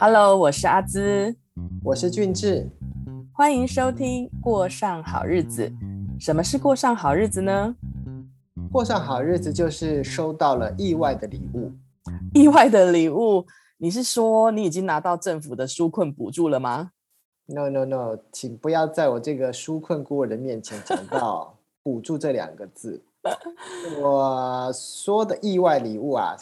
Hello，我是阿姿，我是俊志，欢迎收听《过上好日子》。什么是过上好日子呢？过上好日子就是收到了意外的礼物。意外的礼物，你是说你已经拿到政府的纾困补助了吗？No No No，请不要在我这个纾困孤儿的面前讲到 补助这两个字。我说的意外礼物啊，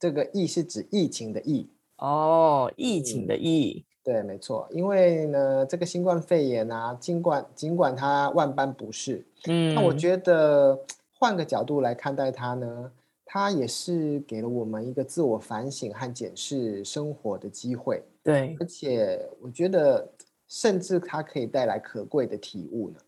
这个“疫”是指疫情的“疫”。哦，疫情的“疫”，对，没错。因为呢，这个新冠肺炎啊，尽管尽管它万般不是，嗯，那我觉得换个角度来看待它呢，它也是给了我们一个自我反省和检视生活的机会。对，而且我觉得，甚至它可以带来可贵的体悟呢。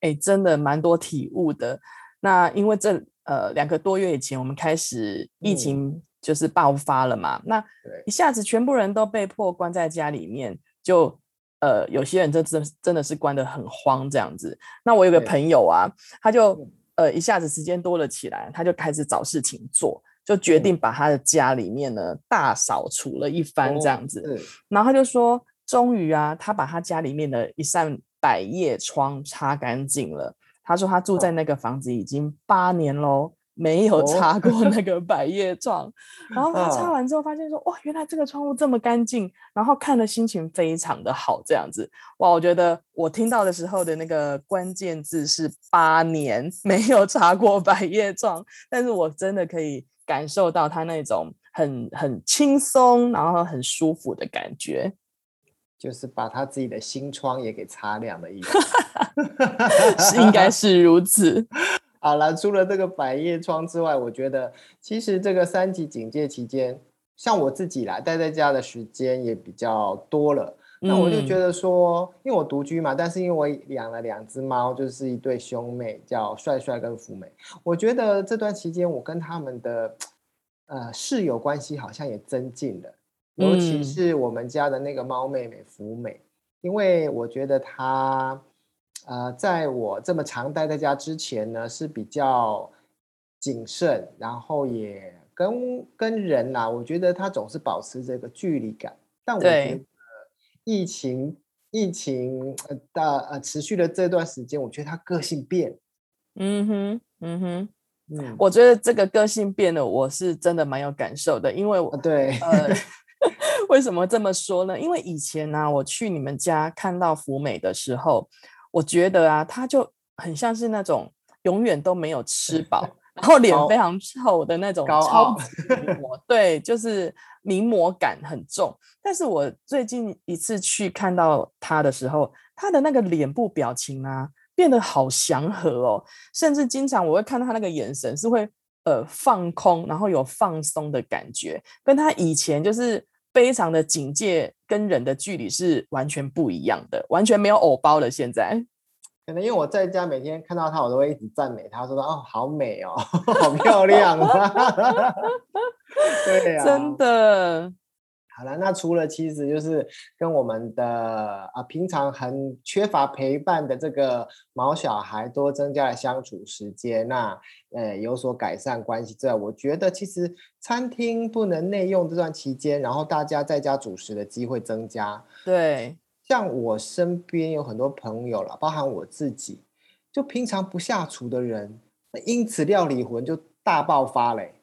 哎，真的蛮多体悟的。那因为这呃两个多月以前，我们开始疫情就是爆发了嘛，那一下子全部人都被迫关在家里面，就呃有些人真真真的是关得很慌这样子。那我有个朋友啊，他就呃一下子时间多了起来，他就开始找事情做，就决定把他的家里面呢大扫除了一番这样子。然后他就说，终于啊，他把他家里面的一扇百叶窗擦干净了。他说他住在那个房子已经八年喽，没有擦过那个百 叶窗。然后他擦完之后发现说，哇，原来这个窗户这么干净，然后看的心情非常的好，这样子。哇，我觉得我听到的时候的那个关键字是八年没有擦过百叶窗，但是我真的可以感受到他那种很很轻松，然后很舒服的感觉。就是把他自己的心窗也给擦亮了，意思 是应该是如此。好了，除了这个百叶窗之外，我觉得其实这个三级警戒期间，像我自己啦，待在家的时间也比较多了。那我就觉得说，因为我独居嘛，但是因为我养了两只猫，就是一对兄妹，叫帅帅跟福美。我觉得这段期间，我跟他们的呃室友关系好像也增进了。尤其是我们家的那个猫妹妹福美，因为我觉得她，呃，在我这么长待在家之前呢，是比较谨慎，然后也跟跟人呐，我觉得他总是保持这个距离感。但我觉得疫情疫情的呃持续的这段时间，我觉得他个性变。嗯哼，嗯哼，嗯，我觉得这个个性变了，我是真的蛮有感受的，因为我对。为什么这么说呢？因为以前呢，我去你们家看到福美的时候，我觉得啊，他就很像是那种永远都没有吃饱，然后脸非常臭的那种超级名模，对，就是名模感很重。但是我最近一次去看到他的时候，他的那个脸部表情啊，变得好祥和哦，甚至经常我会看到他那个眼神是会呃放空，然后有放松的感觉，跟他以前就是。非常的警戒，跟人的距离是完全不一样的，完全没有偶包了。现在，可能因为我在家每天看到他，我都会一直赞美他，说：“哦，好美哦，好漂亮啊！” 对呀，真的。好了，那除了其实就是跟我们的啊平常很缺乏陪伴的这个毛小孩多增加了相处时间，那呃有所改善关系之外，我觉得其实餐厅不能内用这段期间，然后大家在家主食的机会增加。对，像我身边有很多朋友了，包含我自己，就平常不下厨的人，因此料理魂就大爆发嘞。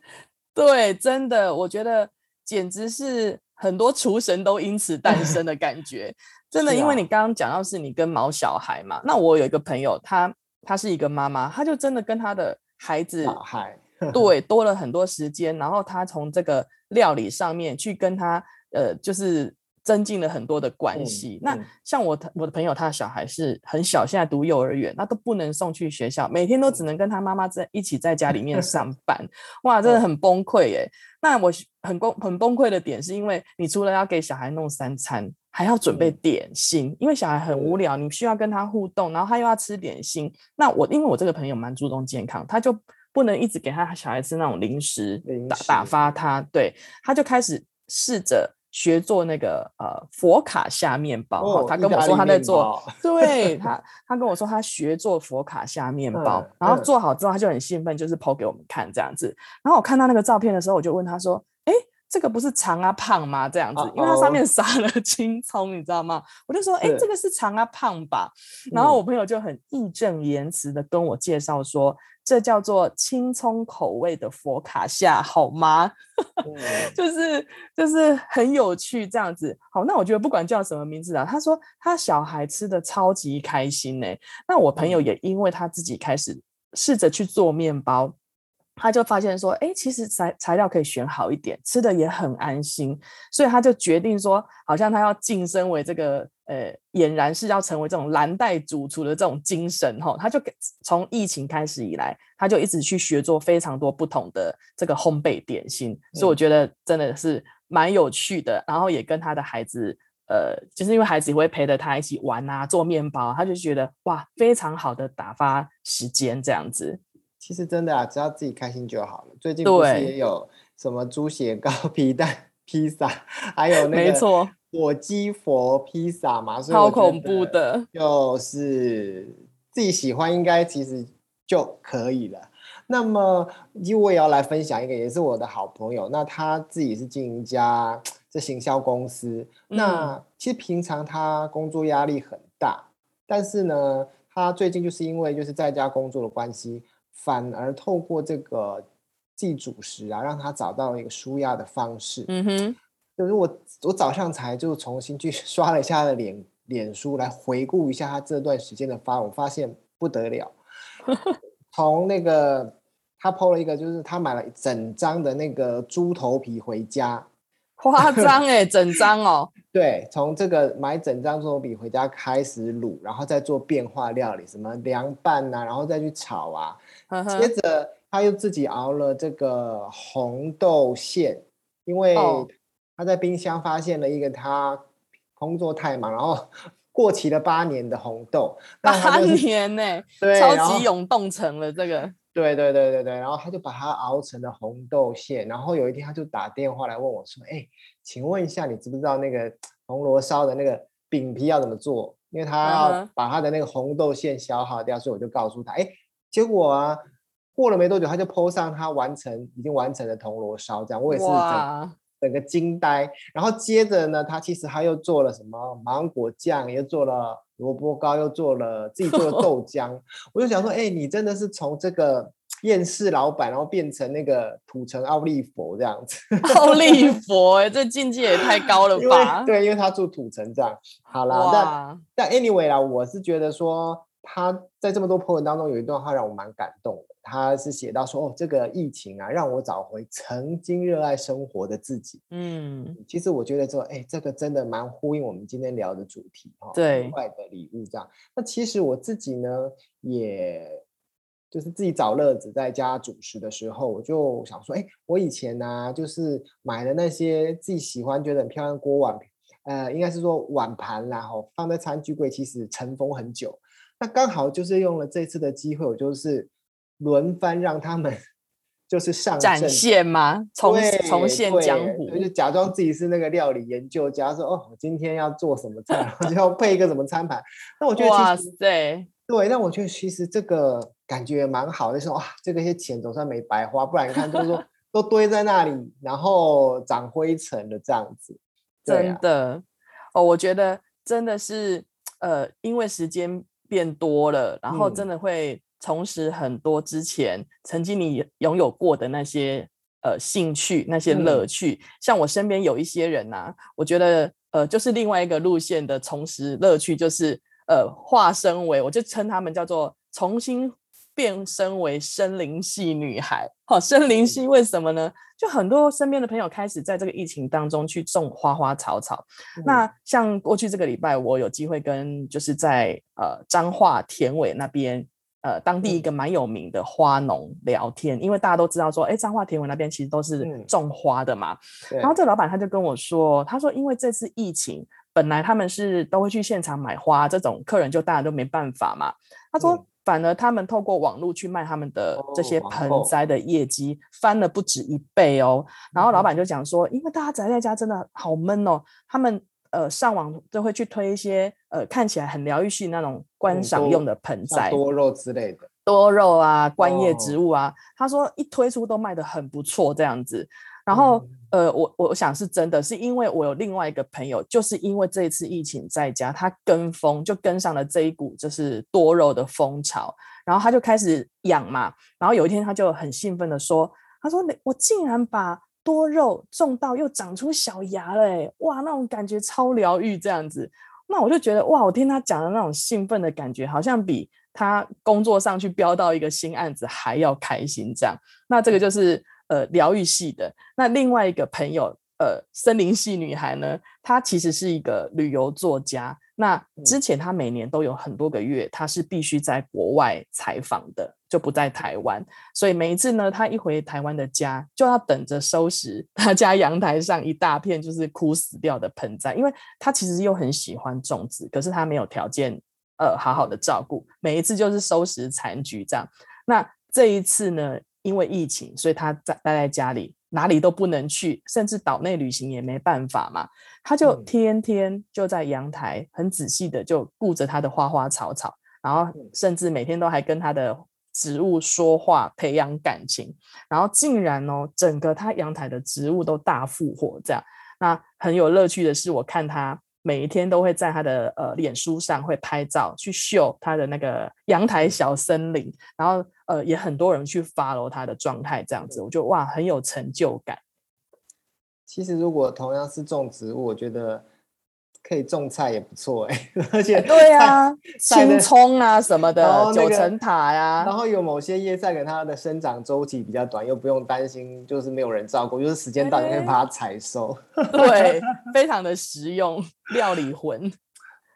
对，真的，我觉得简直是。很多厨神都因此诞生的感觉，真的，因为你刚刚讲到是你跟毛小孩嘛，那我有一个朋友，她她是一个妈妈，她就真的跟她的孩子，孩 对多了很多时间，然后她从这个料理上面去跟他呃，就是。增进了很多的关系。那像我我的朋友，他的小孩是很小，现在读幼儿园，那都不能送去学校，每天都只能跟他妈妈在一起在家里面 上班。哇，真的很崩溃耶！那我很崩很崩溃的点，是因为你除了要给小孩弄三餐，还要准备点心，因为小孩很无聊，你需要跟他互动，然后他又要吃点心。那我因为我这个朋友蛮注重健康，他就不能一直给他小孩吃那种零食，打打发他，对，他就开始试着。学做那个呃佛卡夏面包，他跟我说他在做，对 他，他跟我说他学做佛卡夏面包，然后做好之后他就很兴奋，就是剖给我们看这样子。然后我看到那个照片的时候，我就问他说：“哎，这个不是长啊胖吗？这样子，因为它上面 撒了青葱，你知道吗？我就说，哎，这个是长啊胖吧？然后我朋友就很义正言辞的跟我介绍说，这叫做青葱口味的佛卡夏，好吗？就是就是很有趣这样子。好，那我觉得不管叫什么名字啊，他说他小孩吃的超级开心呢。那我朋友也因为他自己开始试着去做面包。他就发现说，哎，其实材材料可以选好一点，吃的也很安心，所以他就决定说，好像他要晋升为这个，呃，俨然是要成为这种蓝带主厨的这种精神哈。他就从疫情开始以来，他就一直去学做非常多不同的这个烘焙点心，所以我觉得真的是蛮有趣的。然后也跟他的孩子，呃，就是因为孩子也会陪着他一起玩啊，做面包，他就觉得哇，非常好的打发时间这样子。其实真的啊，只要自己开心就好了。最近不是也有什么猪血糕、皮蛋披萨，还有那个火鸡佛披萨嘛？超恐怖的，就是自己喜欢应该其实就可以了。那么，因为我也要来分享一个，也是我的好朋友，那他自己是经营一家这行销公司。那其实平常他工作压力很大，但是呢，他最近就是因为就是在家工作的关系。反而透过这个自己主食啊，让他找到了一个舒压的方式。嗯哼，就是我我早上才就重新去 刷了一下他的脸脸书，来回顾一下他这段时间的发，我发现不得了。从那个他 PO 了一个，就是他买了整张的那个猪头皮回家。夸张哎，整张哦。对，从这个买整张猪头皮回家开始卤，然后再做变化料理，什么凉拌呐，然后再去炒啊。接着他又自己熬了这个红豆馅，因为他在冰箱发现了一个他工作太忙，然后过期了八年的红豆。八年呢？对，超级永冻成了这个。对对对对对，然后他就把它熬成了红豆馅，然后有一天他就打电话来问我说：“哎，请问一下，你知不知道那个铜锣烧的那个饼皮要怎么做？因为他要把他的那个红豆馅消耗掉，所以我就告诉他，哎，结果啊，过了没多久，他就 PO 上他完成已经完成的铜锣烧，这样。我也是整整个惊呆。然后接着呢，他其实他又做了什么芒果酱，又做了。萝卜糕又做了，自己做的豆 浆，我就想说，哎，你真的是从这个厌世老板，然后变成那个土城奥利佛这样子。奥利佛，哎，这境界也太高了吧？对，因为他住土城这样。好啦，但但 anyway 啦，我是觉得说他在这么多 po 文当中有一段话让我蛮感动的。他是写到说：“哦，这个疫情啊，让我找回曾经热爱生活的自己。”嗯，其实我觉得说，哎，这个真的蛮呼应我们今天聊的主题哈。对，外的礼物这样。那其实我自己呢，也就是自己找乐子在家主食的时候，我就想说，哎，我以前呢，就是买了那些自己喜欢、觉得很漂亮的锅碗，呃，应该是说碗盘然后放在餐具柜，其实尘封很久。那刚好就是用了这次的机会，我就是。轮番让他们 就是上展现吗？重重现江湖，就假装自己是那个料理研究家，说哦，我今天要做什么菜，就要配一个什么餐盘。那我觉得哇塞，对，那我觉得其实这个感觉蛮好的，说哇，这个些钱总算没白花，不然你看就是说 都堆在那里，然后长灰尘的这样子。真的哦，我觉得真的是呃，因为时间变多了，然后真的会。重拾很多之前曾经你拥有过的那些呃兴趣、那些乐趣，像我身边有一些人呐，我觉得呃就是另外一个路线的重拾乐趣，就是呃化身为我就称他们叫做重新变身为森林系女孩。好，森林系为什么呢？就很多身边的朋友开始在这个疫情当中去种花花草草。那像过去这个礼拜，我有机会跟就是在呃彰化田尾那边。呃，当地一个蛮有名的花农聊天，因为大家都知道说，哎，彰化田尾那边其实都是种花的嘛。然后这老板他就跟我说，他说因为这次疫情，本来他们是都会去现场买花，这种客人就大家都没办法嘛。他说反而他们透过网络去卖他们的这些盆栽的业绩翻了不止一倍哦。然后老板就讲说，因为大家宅在家真的好闷哦，他们。呃，上网都会去推一些呃看起来很疗愈系那种观赏用的盆栽，多肉之类的，多肉啊，观叶植物啊。他说一推出都卖的很不错这样子。然后呃，我我想是真的，是因为我有另外一个朋友，就是因为这一次疫情在家，他跟风就跟上了这一股就是多肉的风潮，然后他就开始养嘛，然后有一天他就很兴奋的说，他说我竟然把多肉种到又长出小芽了，哇，那种感觉超疗愈这样子，那我就觉得哇，我听他讲的那种兴奋的感觉，好像比他工作上去标到一个新案子还要开心这样，那这个就是。呃，疗愈系的那另外一个朋友，呃，森林系女孩呢，她其实是一个旅游作家。那之前他每年都有很多个月，他是必须在国外采访的，就不在台湾。所以每一次呢，他一回台湾的家，就要等着收拾他家阳台上一大片就是枯死掉的盆栽，因为他其实又很喜欢种植，可是他没有条件呃好好的照顾。每一次就是收拾残局这样。那这一次呢？因为疫情，所以他在待在家里，哪里都不能去，甚至岛内旅行也没办法嘛。他就天天就在阳台，很仔细的就顾着他的花花草草，然后甚至每天都还跟他的植物说话，培养感情。然后竟然哦，整个他阳台的植物都大复活，这样。那很有乐趣的是，我看他每一天都会在他的呃脸书上会拍照，去秀他的那个阳台小森林，然后。呃，也很多人去 follow 他的状态，这样子，我觉得哇，很有成就感。其实如果同样是种植物，我觉得可以种菜也不错 哎，而且对啊，青葱啊什么的，九层塔呀，然后有某些叶菜，跟它的生长周期比较短，又不用担心就是没有人照顾，就是时间到你可以把它采收，对，非常的实用，料理魂。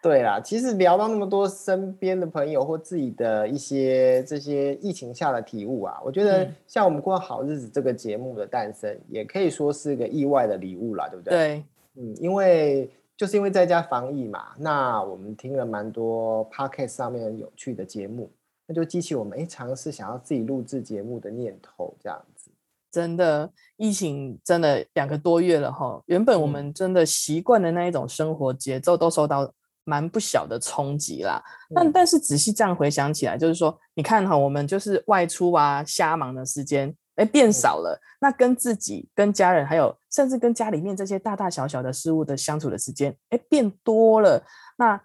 对啦，其实聊到那么多身边的朋友或自己的一些这些疫情下的体悟啊，我觉得像我们过好日子这个节目的诞生，也可以说是个意外的礼物啦，对不对？对，嗯，因为就是因为在家防疫嘛，那我们听了蛮多 podcast 上面有趣的节目，那就激起我们哎尝试想要自己录制节目的念头，这样子。真的，疫情真的两个多月了哈，原本我们真的习惯的那一种生活节奏都受到。蛮不小的冲击啦，但但是仔细这样回想起来，就是说，你看哈，我们就是外出啊、瞎忙的时间，哎，变少了。那跟自己、跟家人，还有甚至跟家里面这些大大小小的事物的相处的时间，哎，变多了。那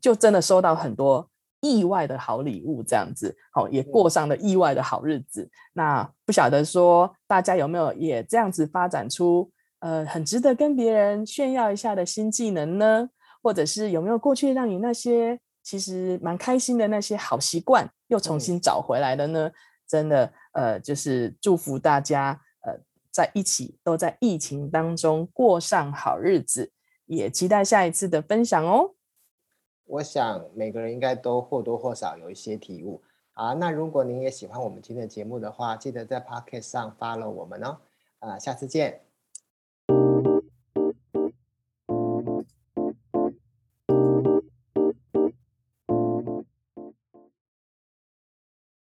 就真的收到很多意外的好礼物，这样子，好，也过上了意外的好日子。那不晓得说大家有没有也这样子发展出呃很值得跟别人炫耀一下的新技能呢？或者是有没有过去让你那些其实蛮开心的那些好习惯又重新找回来了呢？真的，呃，就是祝福大家，呃，在一起都在疫情当中过上好日子，也期待下一次的分享哦。我想每个人应该都或多或少有一些体悟啊。那如果您也喜欢我们今天的节目的话，记得在 Pocket 上 follow 我们哦。啊，下次见。